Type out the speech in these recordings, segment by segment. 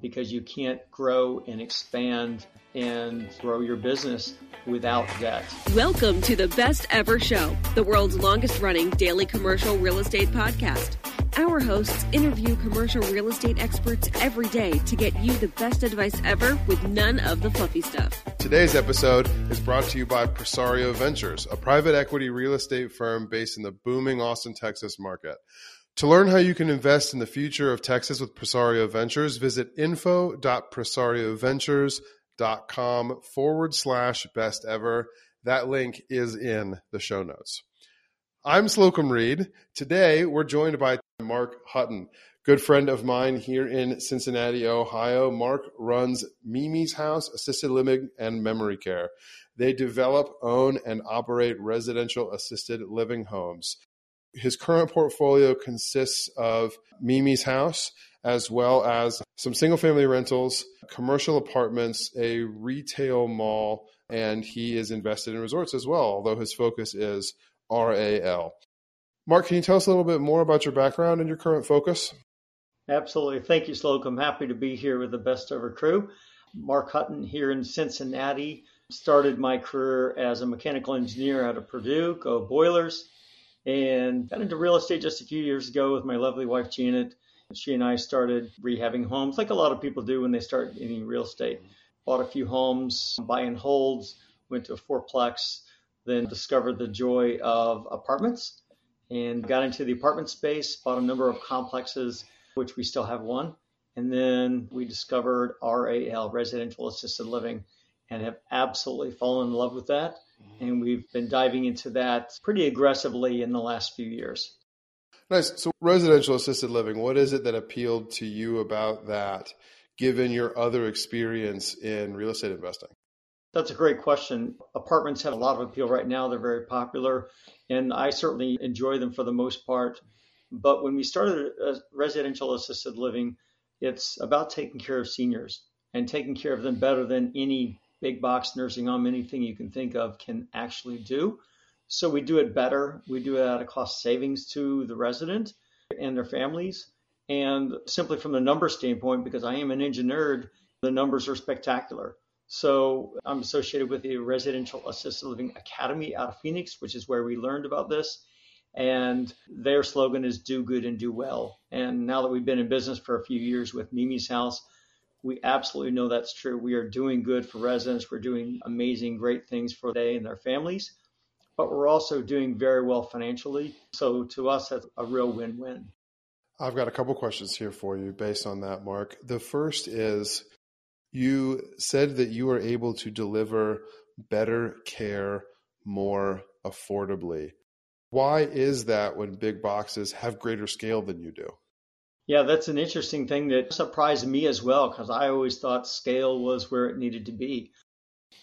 because you can't grow and expand and grow your business without debt. Welcome to the Best Ever Show, the world's longest running daily commercial real estate podcast. Our hosts interview commercial real estate experts every day to get you the best advice ever with none of the fluffy stuff. Today's episode is brought to you by Presario Ventures, a private equity real estate firm based in the booming Austin, Texas market. To learn how you can invest in the future of Texas with Presario Ventures, visit info.presarioventures.com forward slash best ever. That link is in the show notes. I'm Slocum Reed. Today, we're joined by Mark Hutton, good friend of mine here in Cincinnati, Ohio. Mark runs Mimi's House Assisted Living and Memory Care. They develop, own, and operate residential assisted living homes. His current portfolio consists of Mimi's House, as well as some single family rentals, commercial apartments, a retail mall, and he is invested in resorts as well, although his focus is RAL. Mark, can you tell us a little bit more about your background and your current focus? Absolutely. Thank you, Slocum. Happy to be here with the best ever crew. Mark Hutton here in Cincinnati. Started my career as a mechanical engineer out of Purdue, go Boilers, and got into real estate just a few years ago with my lovely wife, Janet. She and I started rehabbing homes like a lot of people do when they start in real estate. Bought a few homes, buy and holds, went to a fourplex, then discovered the joy of apartments and got into the apartment space, bought a number of complexes, which we still have one. And then we discovered RAL, residential assisted living, and have absolutely fallen in love with that. And we've been diving into that pretty aggressively in the last few years. Nice. So, residential assisted living, what is it that appealed to you about that, given your other experience in real estate investing? That's a great question. Apartments have a lot of appeal right now. They're very popular, and I certainly enjoy them for the most part. But when we started uh, residential assisted living, it's about taking care of seniors and taking care of them better than any big box nursing home, anything you can think of can actually do. So we do it better. We do it at a cost savings to the resident and their families. And simply from the number standpoint, because I am an engineer, the numbers are spectacular. So I'm associated with the Residential Assisted Living Academy out of Phoenix, which is where we learned about this. And their slogan is do good and do well. And now that we've been in business for a few years with Mimi's House, we absolutely know that's true. We are doing good for residents. We're doing amazing, great things for they and their families, but we're also doing very well financially. So to us, that's a real win win. I've got a couple questions here for you based on that, Mark. The first is you said that you were able to deliver better care more affordably. Why is that when big boxes have greater scale than you do? Yeah, that's an interesting thing that surprised me as well because I always thought scale was where it needed to be.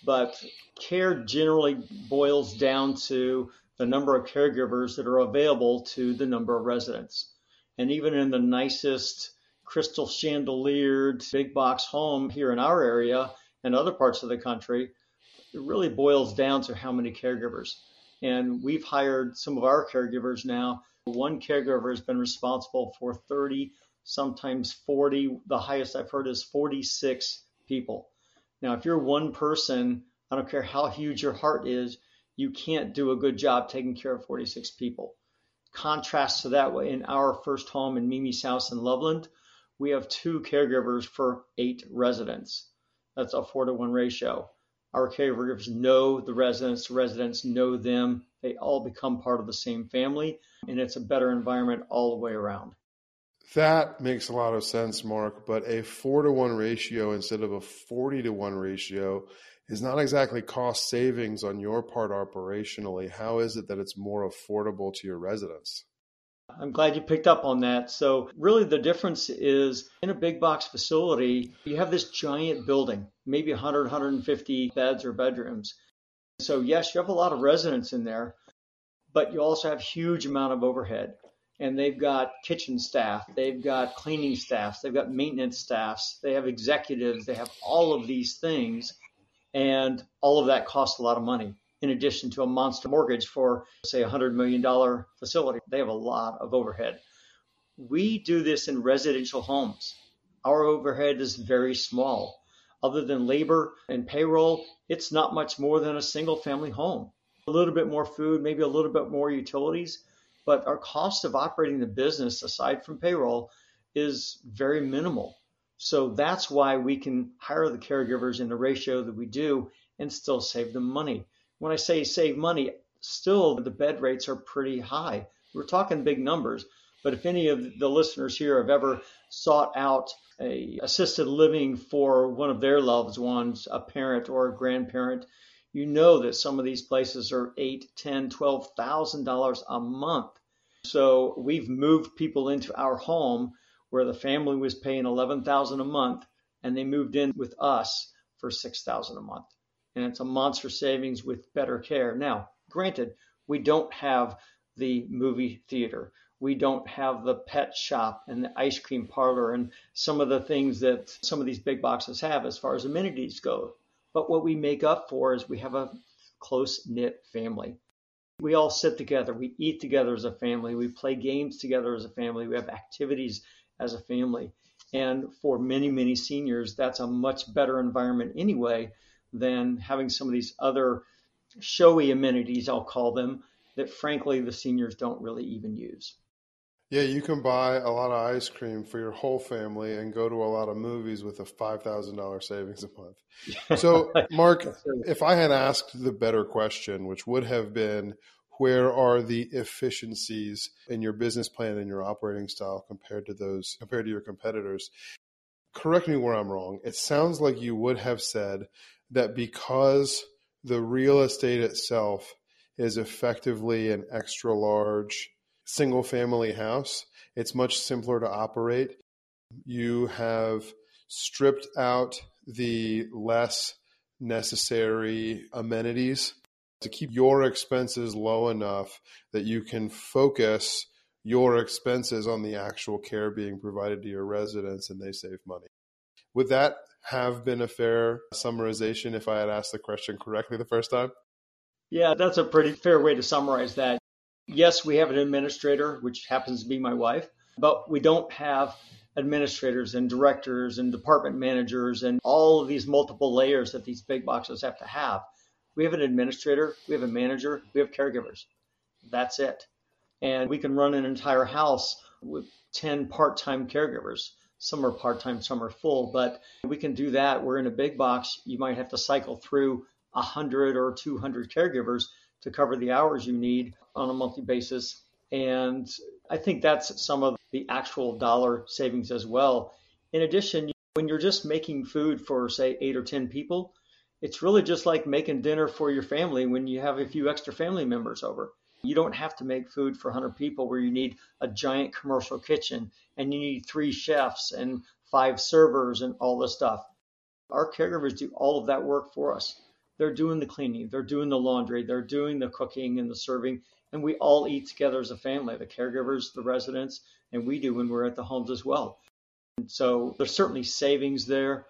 But care generally boils down to the number of caregivers that are available to the number of residents. And even in the nicest crystal chandeliered big box home here in our area and other parts of the country, it really boils down to how many caregivers. And we've hired some of our caregivers now one caregiver has been responsible for 30, sometimes 40. The highest I've heard is 46 people. Now, if you're one person, I don't care how huge your heart is, you can't do a good job taking care of 46 people. Contrast to that, in our first home in Mimi's house in Loveland, we have two caregivers for eight residents. That's a four to one ratio. Our caregivers know the residents, the residents know them. They all become part of the same family, and it's a better environment all the way around. That makes a lot of sense, Mark. But a four to one ratio instead of a 40 to one ratio is not exactly cost savings on your part operationally. How is it that it's more affordable to your residents? I'm glad you picked up on that. So, really, the difference is in a big box facility, you have this giant building, maybe 100, 150 beds or bedrooms. So, yes, you have a lot of residents in there, but you also have huge amount of overhead. and they've got kitchen staff, they've got cleaning staffs, they've got maintenance staffs, they have executives, they have all of these things, and all of that costs a lot of money. In addition to a monster mortgage for, say, a $100 million facility, they have a lot of overhead. We do this in residential homes. Our overhead is very small. Other than labor and payroll, it's not much more than a single family home. A little bit more food, maybe a little bit more utilities, but our cost of operating the business aside from payroll is very minimal. So that's why we can hire the caregivers in the ratio that we do and still save them money. When I say save money, still the bed rates are pretty high. We're talking big numbers, but if any of the listeners here have ever sought out a assisted living for one of their loved ones, a parent or a grandparent, you know that some of these places are eight, ten, twelve thousand dollars a month. So we've moved people into our home where the family was paying eleven thousand a month, and they moved in with us for six thousand a month, and it's a monster savings with better care. Now, granted, we don't have the movie theater. We don't have the pet shop and the ice cream parlor and some of the things that some of these big boxes have as far as amenities go. But what we make up for is we have a close knit family. We all sit together, we eat together as a family, we play games together as a family, we have activities as a family. And for many, many seniors, that's a much better environment anyway than having some of these other showy amenities, I'll call them, that frankly the seniors don't really even use. Yeah, you can buy a lot of ice cream for your whole family and go to a lot of movies with a five thousand dollar savings a month. So, Mark, if I had asked the better question, which would have been, where are the efficiencies in your business plan and your operating style compared to those compared to your competitors? Correct me where I'm wrong. It sounds like you would have said that because the real estate itself is effectively an extra large single family house. It's much simpler to operate. You have stripped out the less necessary amenities to keep your expenses low enough that you can focus your expenses on the actual care being provided to your residents and they save money. Would that have been a fair summarization if I had asked the question correctly the first time? Yeah, that's a pretty fair way to summarize that. Yes, we have an administrator, which happens to be my wife, but we don't have administrators and directors and department managers and all of these multiple layers that these big boxes have to have. We have an administrator, we have a manager, we have caregivers. That's it. And we can run an entire house with 10 part time caregivers. Some are part time, some are full, but we can do that. We're in a big box. You might have to cycle through 100 or 200 caregivers to cover the hours you need on a monthly basis. And I think that's some of the actual dollar savings as well. In addition, when you're just making food for, say, eight or 10 people, it's really just like making dinner for your family when you have a few extra family members over. You don't have to make food for 100 people where you need a giant commercial kitchen and you need three chefs and five servers and all this stuff. Our caregivers do all of that work for us. They're doing the cleaning, they're doing the laundry, they're doing the cooking and the serving, and we all eat together as a family the caregivers, the residents, and we do when we're at the homes as well. And so there's certainly savings there.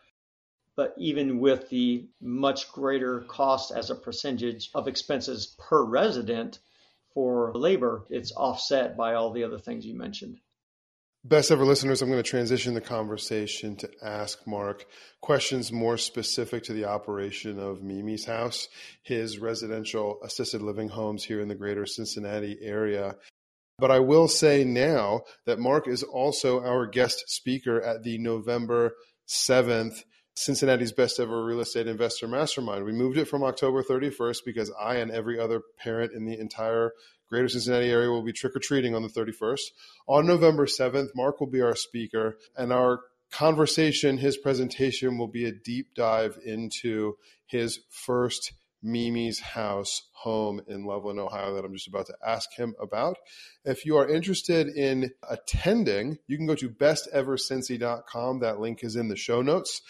But even with the much greater cost as a percentage of expenses per resident for labor, it's offset by all the other things you mentioned. Best ever listeners, I'm going to transition the conversation to ask Mark questions more specific to the operation of Mimi's house, his residential assisted living homes here in the greater Cincinnati area. But I will say now that Mark is also our guest speaker at the November 7th Cincinnati's Best Ever Real Estate Investor Mastermind. We moved it from October 31st because I and every other parent in the entire greater Cincinnati area will be trick or treating on the 31st. On November 7th, Mark will be our speaker, and our conversation, his presentation will be a deep dive into his first Mimi's house home in Loveland, Ohio, that I'm just about to ask him about. If you are interested in attending, you can go to bestevercincy.com. That link is in the show notes.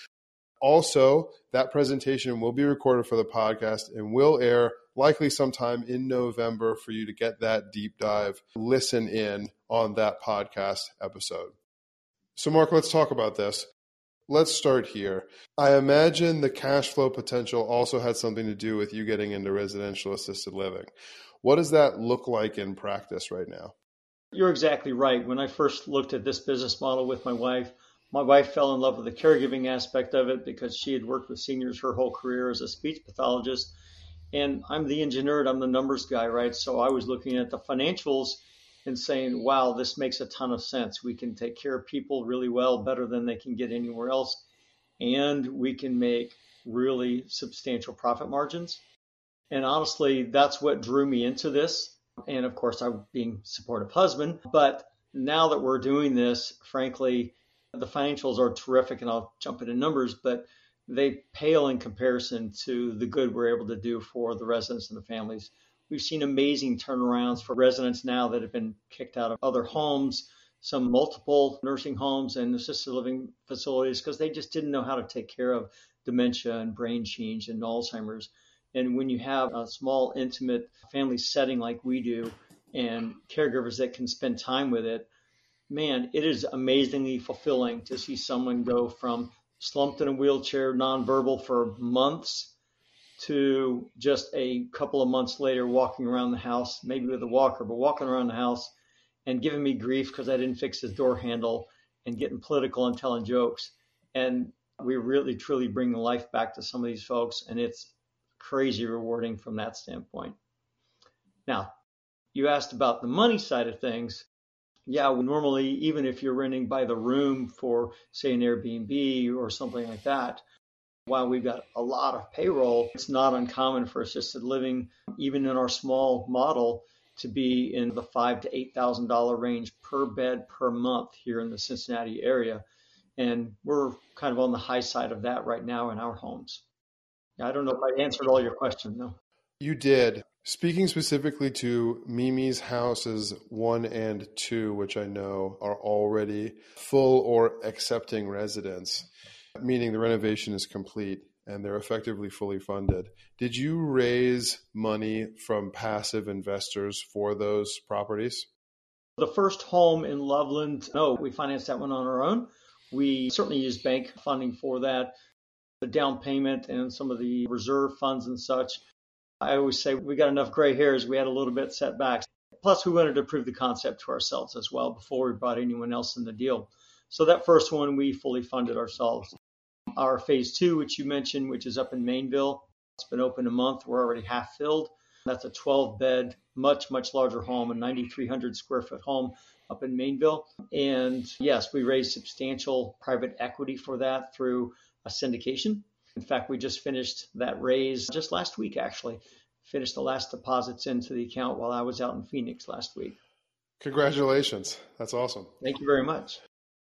Also, that presentation will be recorded for the podcast and will air likely sometime in November for you to get that deep dive, listen in on that podcast episode. So, Mark, let's talk about this. Let's start here. I imagine the cash flow potential also had something to do with you getting into residential assisted living. What does that look like in practice right now? You're exactly right. When I first looked at this business model with my wife, my wife fell in love with the caregiving aspect of it because she had worked with seniors her whole career as a speech pathologist. And I'm the engineer, I'm the numbers guy, right? So I was looking at the financials and saying, wow, this makes a ton of sense. We can take care of people really well, better than they can get anywhere else. And we can make really substantial profit margins. And honestly, that's what drew me into this. And of course, I'm being supportive husband. But now that we're doing this, frankly, the financials are terrific, and I'll jump into numbers, but they pale in comparison to the good we're able to do for the residents and the families. We've seen amazing turnarounds for residents now that have been kicked out of other homes, some multiple nursing homes and assisted living facilities because they just didn't know how to take care of dementia and brain change and Alzheimer's. And when you have a small, intimate family setting like we do and caregivers that can spend time with it, man, it is amazingly fulfilling to see someone go from slumped in a wheelchair, nonverbal for months to just a couple of months later walking around the house, maybe with a walker, but walking around the house and giving me grief because I didn't fix his door handle and getting political and telling jokes. And we really truly bring life back to some of these folks, and it's crazy rewarding from that standpoint. Now, you asked about the money side of things. Yeah, normally, even if you're renting by the room for, say, an Airbnb or something like that, while we've got a lot of payroll, it's not uncommon for assisted living, even in our small model, to be in the five to eight thousand dollar range per bed per month here in the Cincinnati area. And we're kind of on the high side of that right now in our homes. I don't know if I answered all your questions, though. You did. Speaking specifically to Mimi's houses one and two, which I know are already full or accepting residents, meaning the renovation is complete and they're effectively fully funded. Did you raise money from passive investors for those properties? The first home in Loveland, no, we financed that one on our own. We certainly used bank funding for that. The down payment and some of the reserve funds and such. I always say we got enough gray hairs, we had a little bit setbacks. Plus, we wanted to prove the concept to ourselves as well before we brought anyone else in the deal. So that first one we fully funded ourselves. Our phase two, which you mentioned, which is up in Maineville, it's been open a month. We're already half filled. That's a 12 bed, much, much larger home, a 9,300 square foot home up in Maineville. And yes, we raised substantial private equity for that through a syndication. In fact, we just finished that raise just last week, actually. Finished the last deposits into the account while I was out in Phoenix last week. Congratulations. That's awesome. Thank you very much.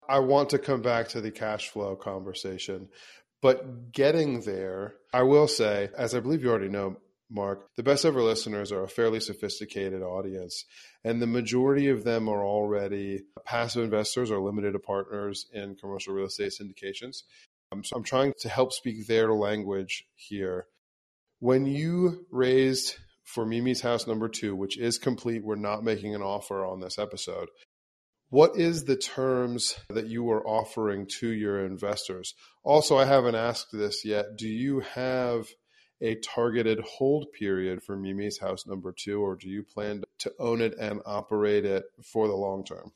I want to come back to the cash flow conversation, but getting there, I will say, as I believe you already know, Mark, the best ever listeners are a fairly sophisticated audience, and the majority of them are already passive investors or limited partners in commercial real estate syndications. Um, so I'm trying to help speak their language here. When you raised for Mimi's house number two, which is complete, we're not making an offer on this episode. What is the terms that you are offering to your investors? Also, I haven't asked this yet. Do you have a targeted hold period for Mimi's house number two, or do you plan to own it and operate it for the long term?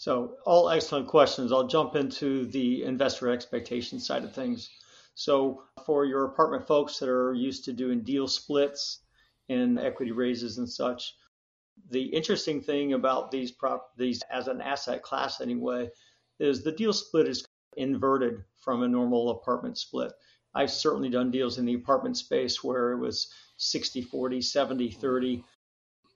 So, all excellent questions. I'll jump into the investor expectation side of things. So, for your apartment folks that are used to doing deal splits and equity raises and such, the interesting thing about these prop these as an asset class anyway is the deal split is inverted from a normal apartment split. I've certainly done deals in the apartment space where it was 60 40, 70 30,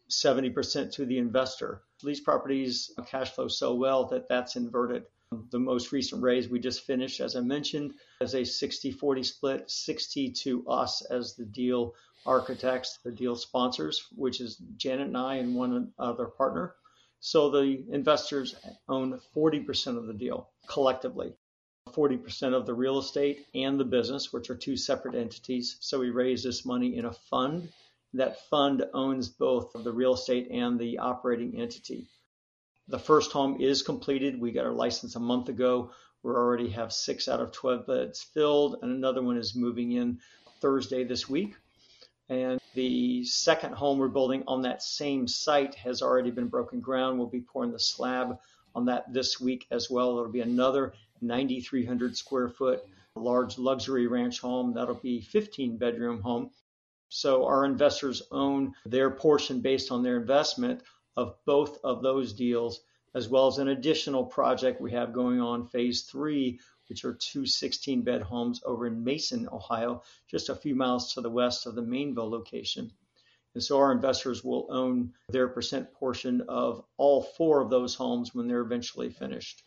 70% to the investor. These properties cash flow so well that that's inverted. The most recent raise we just finished, as I mentioned, is a 60 40 split, 60 to us as the deal architects, the deal sponsors, which is Janet and I and one other partner. So the investors own 40% of the deal collectively, 40% of the real estate and the business, which are two separate entities. So we raise this money in a fund that fund owns both the real estate and the operating entity. The first home is completed. We got our license a month ago. We already have six out of 12 beds filled, and another one is moving in Thursday this week. And the second home we're building on that same site has already been broken ground. We'll be pouring the slab on that this week as well. It'll be another 9,300 square foot large luxury ranch home. That'll be 15 bedroom home. So our investors own their portion based on their investment of both of those deals, as well as an additional project we have going on phase three, which are two 16 bed homes over in Mason, Ohio, just a few miles to the west of the Maineville location. And so our investors will own their percent portion of all four of those homes when they're eventually finished.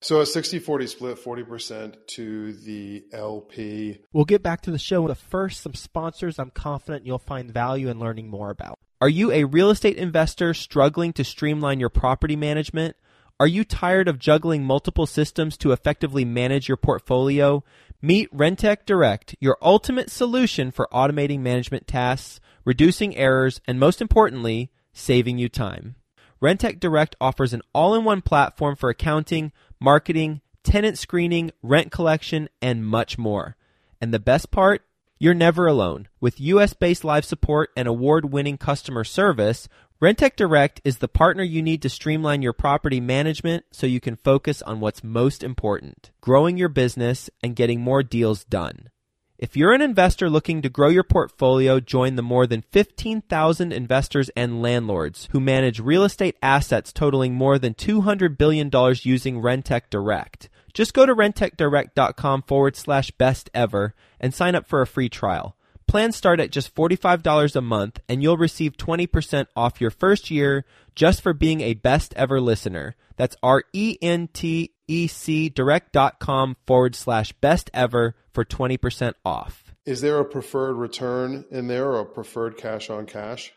So a 60 40 split, 40% to the LP. We'll get back to the show. But first, some sponsors I'm confident you'll find value in learning more about. Are you a real estate investor struggling to streamline your property management? Are you tired of juggling multiple systems to effectively manage your portfolio? Meet Rentec Direct, your ultimate solution for automating management tasks, reducing errors, and most importantly, saving you time. Rentec Direct offers an all in one platform for accounting, marketing, tenant screening, rent collection, and much more. And the best part? You're never alone. With US based live support and award winning customer service, Rentec Direct is the partner you need to streamline your property management so you can focus on what's most important growing your business and getting more deals done. If you're an investor looking to grow your portfolio, join the more than 15,000 investors and landlords who manage real estate assets totaling more than $200 billion using Rentec Direct. Just go to rentecdirect.com forward slash best ever and sign up for a free trial. Plans start at just $45 a month and you'll receive 20% off your first year just for being a best ever listener. That's R-E-N-T-E-C direct.com forward slash best ever for 20% off. Is there a preferred return in there or a preferred cash on cash?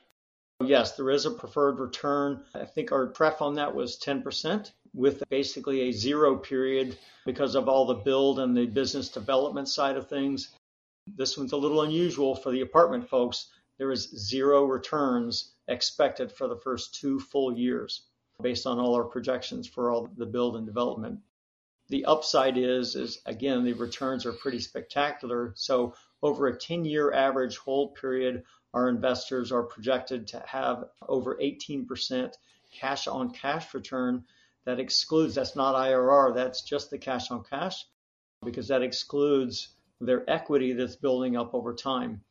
Yes, there is a preferred return. I think our pref on that was 10% with basically a zero period because of all the build and the business development side of things. This one's a little unusual for the apartment folks. There is zero returns expected for the first two full years based on all our projections for all the build and development. The upside is, is again, the returns are pretty spectacular. So over a 10 year average hold period, our investors are projected to have over 18% cash on cash return. That excludes, that's not IRR, that's just the cash on cash because that excludes their equity that's building up over time.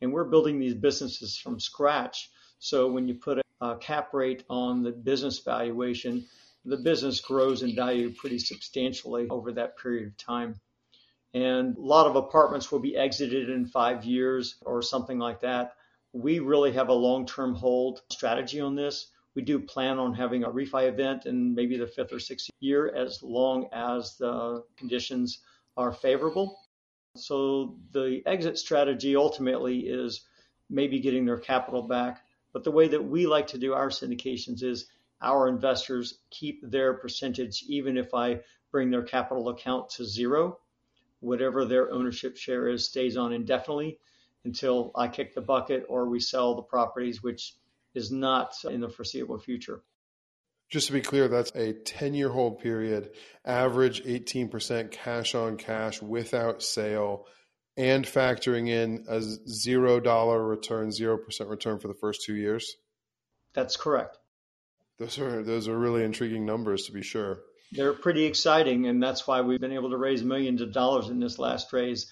And we're building these businesses from scratch. So when you put Uh, cap rate on the business valuation, the business grows in value pretty substantially over that period of time. And a lot of apartments will be exited in five years or something like that. We really have a long term hold strategy on this. We do plan on having a refi event in maybe the fifth or sixth year as long as the conditions are favorable. So the exit strategy ultimately is maybe getting their capital back. But the way that we like to do our syndications is our investors keep their percentage, even if I bring their capital account to zero. Whatever their ownership share is stays on indefinitely until I kick the bucket or we sell the properties, which is not in the foreseeable future. Just to be clear, that's a 10 year hold period, average 18% cash on cash without sale, and factoring in a $0 return, 0% return for the first two years? That's correct. Those are, those are really intriguing numbers to be sure. They're pretty exciting, and that's why we've been able to raise millions of dollars in this last raise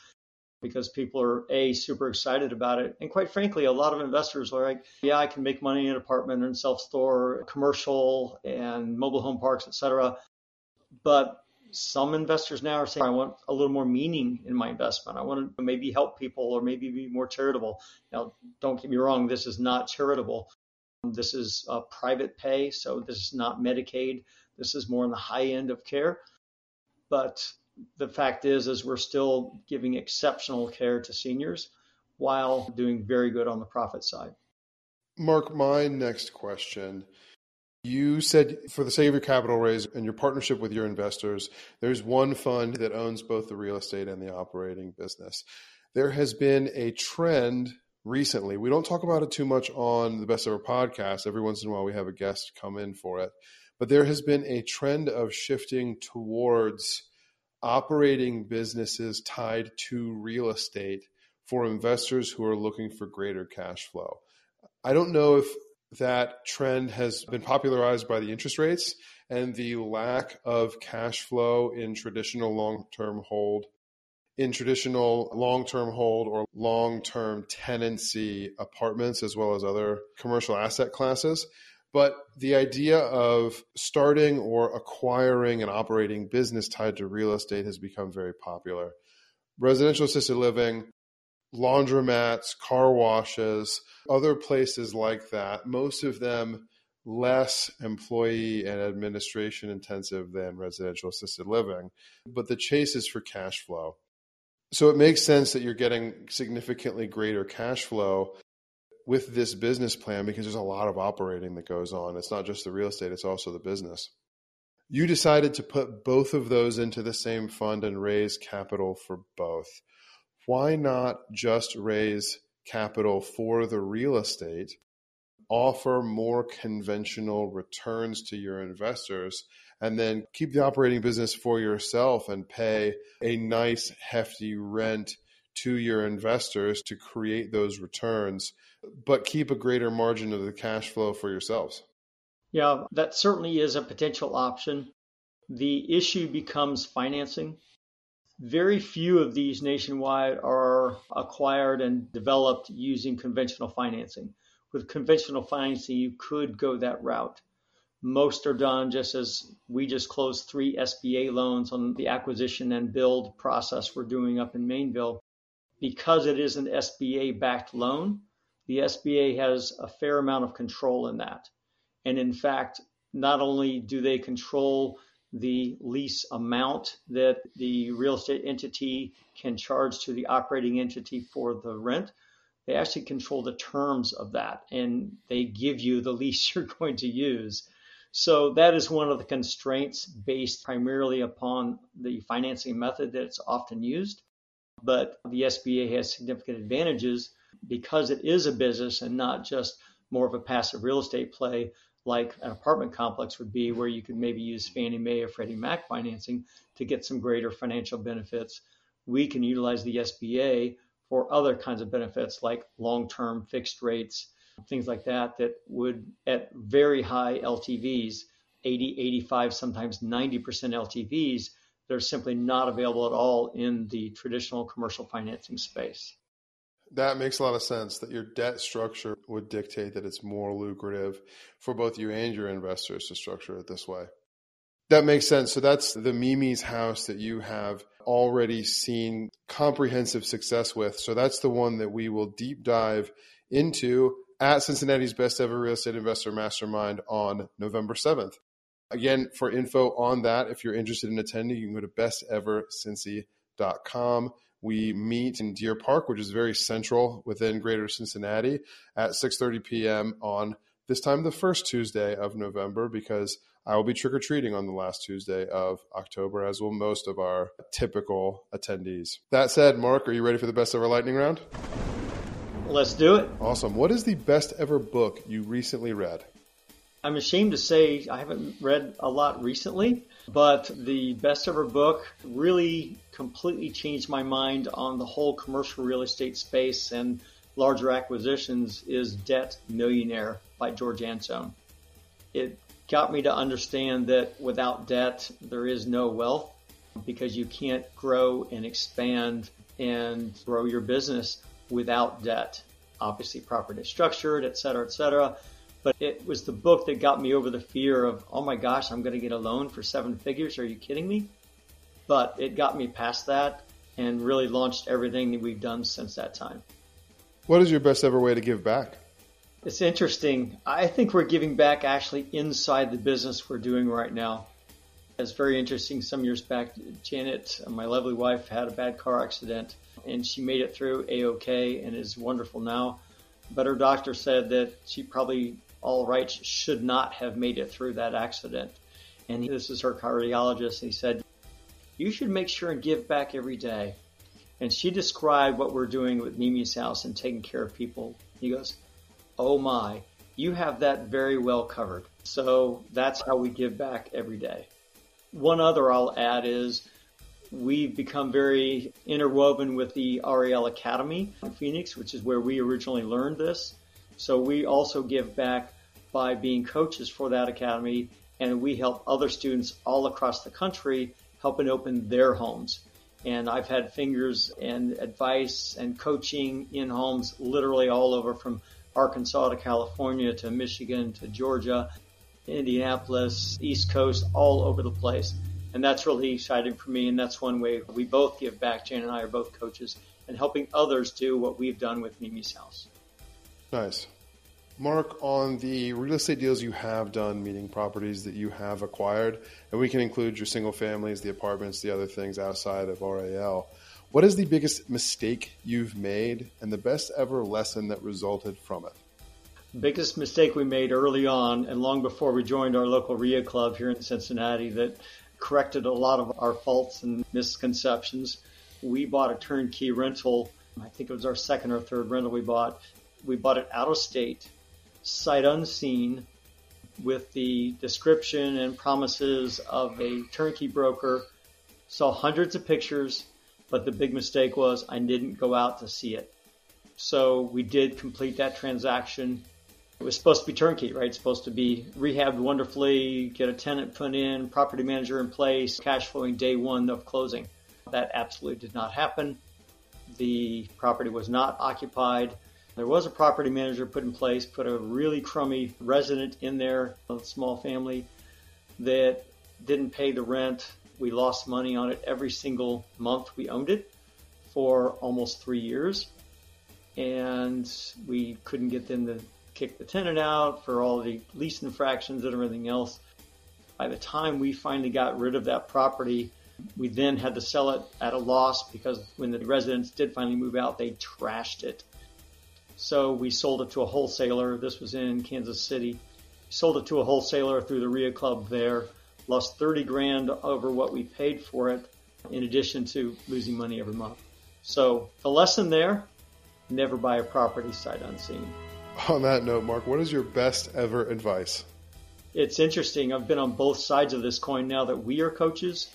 because people are a super excited about it and quite frankly a lot of investors are like yeah i can make money in an apartment and self-store commercial and mobile home parks etc but some investors now are saying i want a little more meaning in my investment i want to maybe help people or maybe be more charitable now don't get me wrong this is not charitable this is a private pay so this is not medicaid this is more on the high end of care but the fact is, is we're still giving exceptional care to seniors while doing very good on the profit side. Mark, my next question. You said for the sake of your capital raise and your partnership with your investors, there's one fund that owns both the real estate and the operating business. There has been a trend recently. We don't talk about it too much on the Best Ever podcast. Every once in a while, we have a guest come in for it. But there has been a trend of shifting towards operating businesses tied to real estate for investors who are looking for greater cash flow. I don't know if that trend has been popularized by the interest rates and the lack of cash flow in traditional long term hold in traditional long term hold or long term tenancy apartments, as well as other commercial asset classes. But the idea of starting or acquiring an operating business tied to real estate has become very popular. Residential assisted living, laundromats, car washes, other places like that, most of them less employee and administration intensive than residential assisted living. But the chase is for cash flow. So it makes sense that you're getting significantly greater cash flow with this business plan because there's a lot of operating that goes on. It's not just the real estate, it's also the business. You decided to put both of those into the same fund and raise capital for both. Why not just raise capital for the real estate, offer more conventional returns to your investors, and then keep the operating business for yourself and pay a nice hefty rent to your investors to create those returns, but keep a greater margin of the cash flow for yourselves. Yeah, that certainly is a potential option. The issue becomes financing. Very few of these nationwide are acquired and developed using conventional financing. With conventional financing, you could go that route. Most are done just as we just closed three SBA loans on the acquisition and build process we're doing up in Maineville. Because it is an SBA backed loan, the SBA has a fair amount of control in that. And in fact, not only do they control the lease amount that the real estate entity can charge to the operating entity for the rent, they actually control the terms of that and they give you the lease you're going to use. So that is one of the constraints based primarily upon the financing method that's often used. But the SBA has significant advantages because it is a business and not just more of a passive real estate play like an apartment complex would be, where you could maybe use Fannie Mae or Freddie Mac financing to get some greater financial benefits. We can utilize the SBA for other kinds of benefits like long term fixed rates things like that, that would, at very high LTVs, 80, 85, sometimes 90% LTVs, they're simply not available at all in the traditional commercial financing space. That makes a lot of sense that your debt structure would dictate that it's more lucrative for both you and your investors to structure it this way. That makes sense. So that's the Mimi's house that you have already seen comprehensive success with. So that's the one that we will deep dive into at Cincinnati's Best Ever Real Estate Investor Mastermind on November 7th. Again, for info on that, if you're interested in attending, you can go to bestevercincy.com. We meet in Deer Park, which is very central within Greater Cincinnati, at 6:30 p.m. on this time the first Tuesday of November because I will be trick or treating on the last Tuesday of October, as will most of our typical attendees. That said, Mark, are you ready for the best ever lightning round? Let's do it. Awesome. What is the best ever book you recently read? I'm ashamed to say I haven't read a lot recently, but the best ever book really completely changed my mind on the whole commercial real estate space and larger acquisitions is Debt Millionaire by George Antone. It got me to understand that without debt, there is no wealth because you can't grow and expand and grow your business without debt. Obviously, properly structured, et cetera, et cetera. But it was the book that got me over the fear of, oh my gosh, I'm going to get a loan for seven figures. Are you kidding me? But it got me past that and really launched everything that we've done since that time. What is your best ever way to give back? It's interesting. I think we're giving back actually inside the business we're doing right now. It's very interesting. Some years back, Janet, my lovely wife, had a bad car accident and she made it through A-OK and is wonderful now. But her doctor said that she probably all right should not have made it through that accident. And this is her cardiologist. He said, you should make sure and give back every day. And she described what we're doing with Mimi's house and taking care of people. He goes, Oh my, you have that very well covered. So that's how we give back every day. One other I'll add is we've become very interwoven with the RAL Academy in Phoenix, which is where we originally learned this. So we also give back by being coaches for that academy, and we help other students all across the country helping open their homes. And I've had fingers and advice and coaching in homes literally all over from Arkansas to California to Michigan to Georgia, Indianapolis, East Coast, all over the place. And that's really exciting for me. And that's one way we both give back. Jane and I are both coaches and helping others do what we've done with Mimi's House. Nice. Mark, on the real estate deals you have done, meaning properties that you have acquired, and we can include your single families, the apartments, the other things outside of RAL. What is the biggest mistake you've made and the best ever lesson that resulted from it? Biggest mistake we made early on and long before we joined our local RIA club here in Cincinnati that corrected a lot of our faults and misconceptions. We bought a turnkey rental. I think it was our second or third rental we bought. We bought it out of state sight unseen with the description and promises of a turnkey broker. Saw hundreds of pictures, but the big mistake was I didn't go out to see it. So we did complete that transaction. It was supposed to be turnkey, right? It's supposed to be rehabbed wonderfully, get a tenant put in, property manager in place, cash flowing day one of closing. That absolutely did not happen. The property was not occupied. There was a property manager put in place, put a really crummy resident in there, a small family that didn't pay the rent. We lost money on it every single month we owned it for almost three years. And we couldn't get them to kick the tenant out for all the lease infractions and everything else. By the time we finally got rid of that property, we then had to sell it at a loss because when the residents did finally move out, they trashed it. So we sold it to a wholesaler. This was in Kansas City. Sold it to a wholesaler through the RIA Club there. Lost 30 grand over what we paid for it, in addition to losing money every month. So the lesson there, never buy a property sight unseen. On that note, Mark, what is your best ever advice? It's interesting. I've been on both sides of this coin now that we are coaches,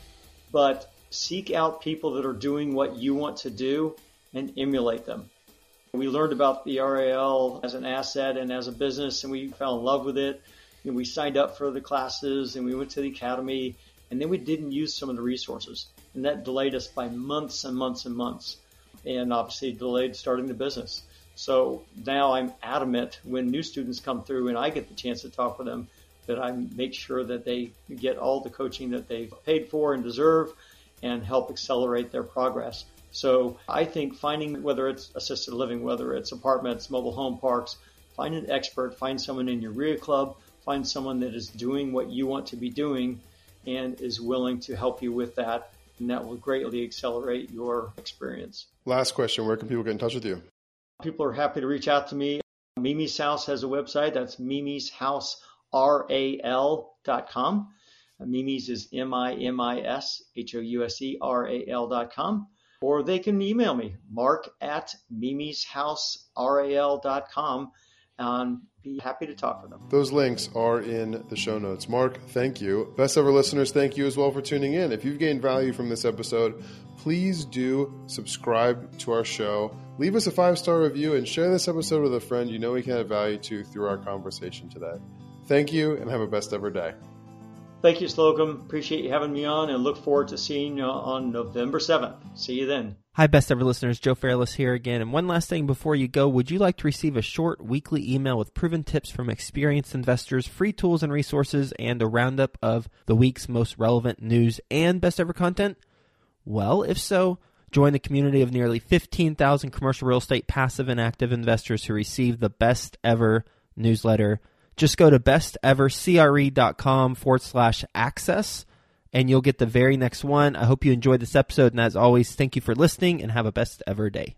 but seek out people that are doing what you want to do and emulate them. We learned about the RAL as an asset and as a business, and we fell in love with it. And we signed up for the classes and we went to the academy, and then we didn't use some of the resources. And that delayed us by months and months and months, and obviously delayed starting the business. So now I'm adamant when new students come through and I get the chance to talk with them that I make sure that they get all the coaching that they've paid for and deserve and help accelerate their progress. So I think finding whether it's assisted living, whether it's apartments, mobile home parks, find an expert, find someone in your RIA club, find someone that is doing what you want to be doing and is willing to help you with that. And that will greatly accelerate your experience. Last question Where can people get in touch with you? People are happy to reach out to me. Mimi's House has a website. That's Mimi's House, R-A-L.com. Mimi's is M-I-M-I-S, H-O-U-S-E, R-A-L dot com or they can email me, mark at mimishouseral.com, and be happy to talk with them. Those links are in the show notes. Mark, thank you. Best ever listeners, thank you as well for tuning in. If you've gained value from this episode, please do subscribe to our show. Leave us a five star review and share this episode with a friend you know we can add value to through our conversation today. Thank you and have a best ever day. Thank you, Slocum. Appreciate you having me on and look forward to seeing you on November 7th. See you then. Hi, best ever listeners. Joe Fairless here again. And one last thing before you go, would you like to receive a short weekly email with proven tips from experienced investors, free tools and resources, and a roundup of the week's most relevant news and best ever content? Well, if so, join the community of nearly 15,000 commercial real estate passive and active investors who receive the best ever newsletter just go to bestevercre.com forward slash access and you'll get the very next one. I hope you enjoyed this episode. And as always, thank you for listening and have a best ever day.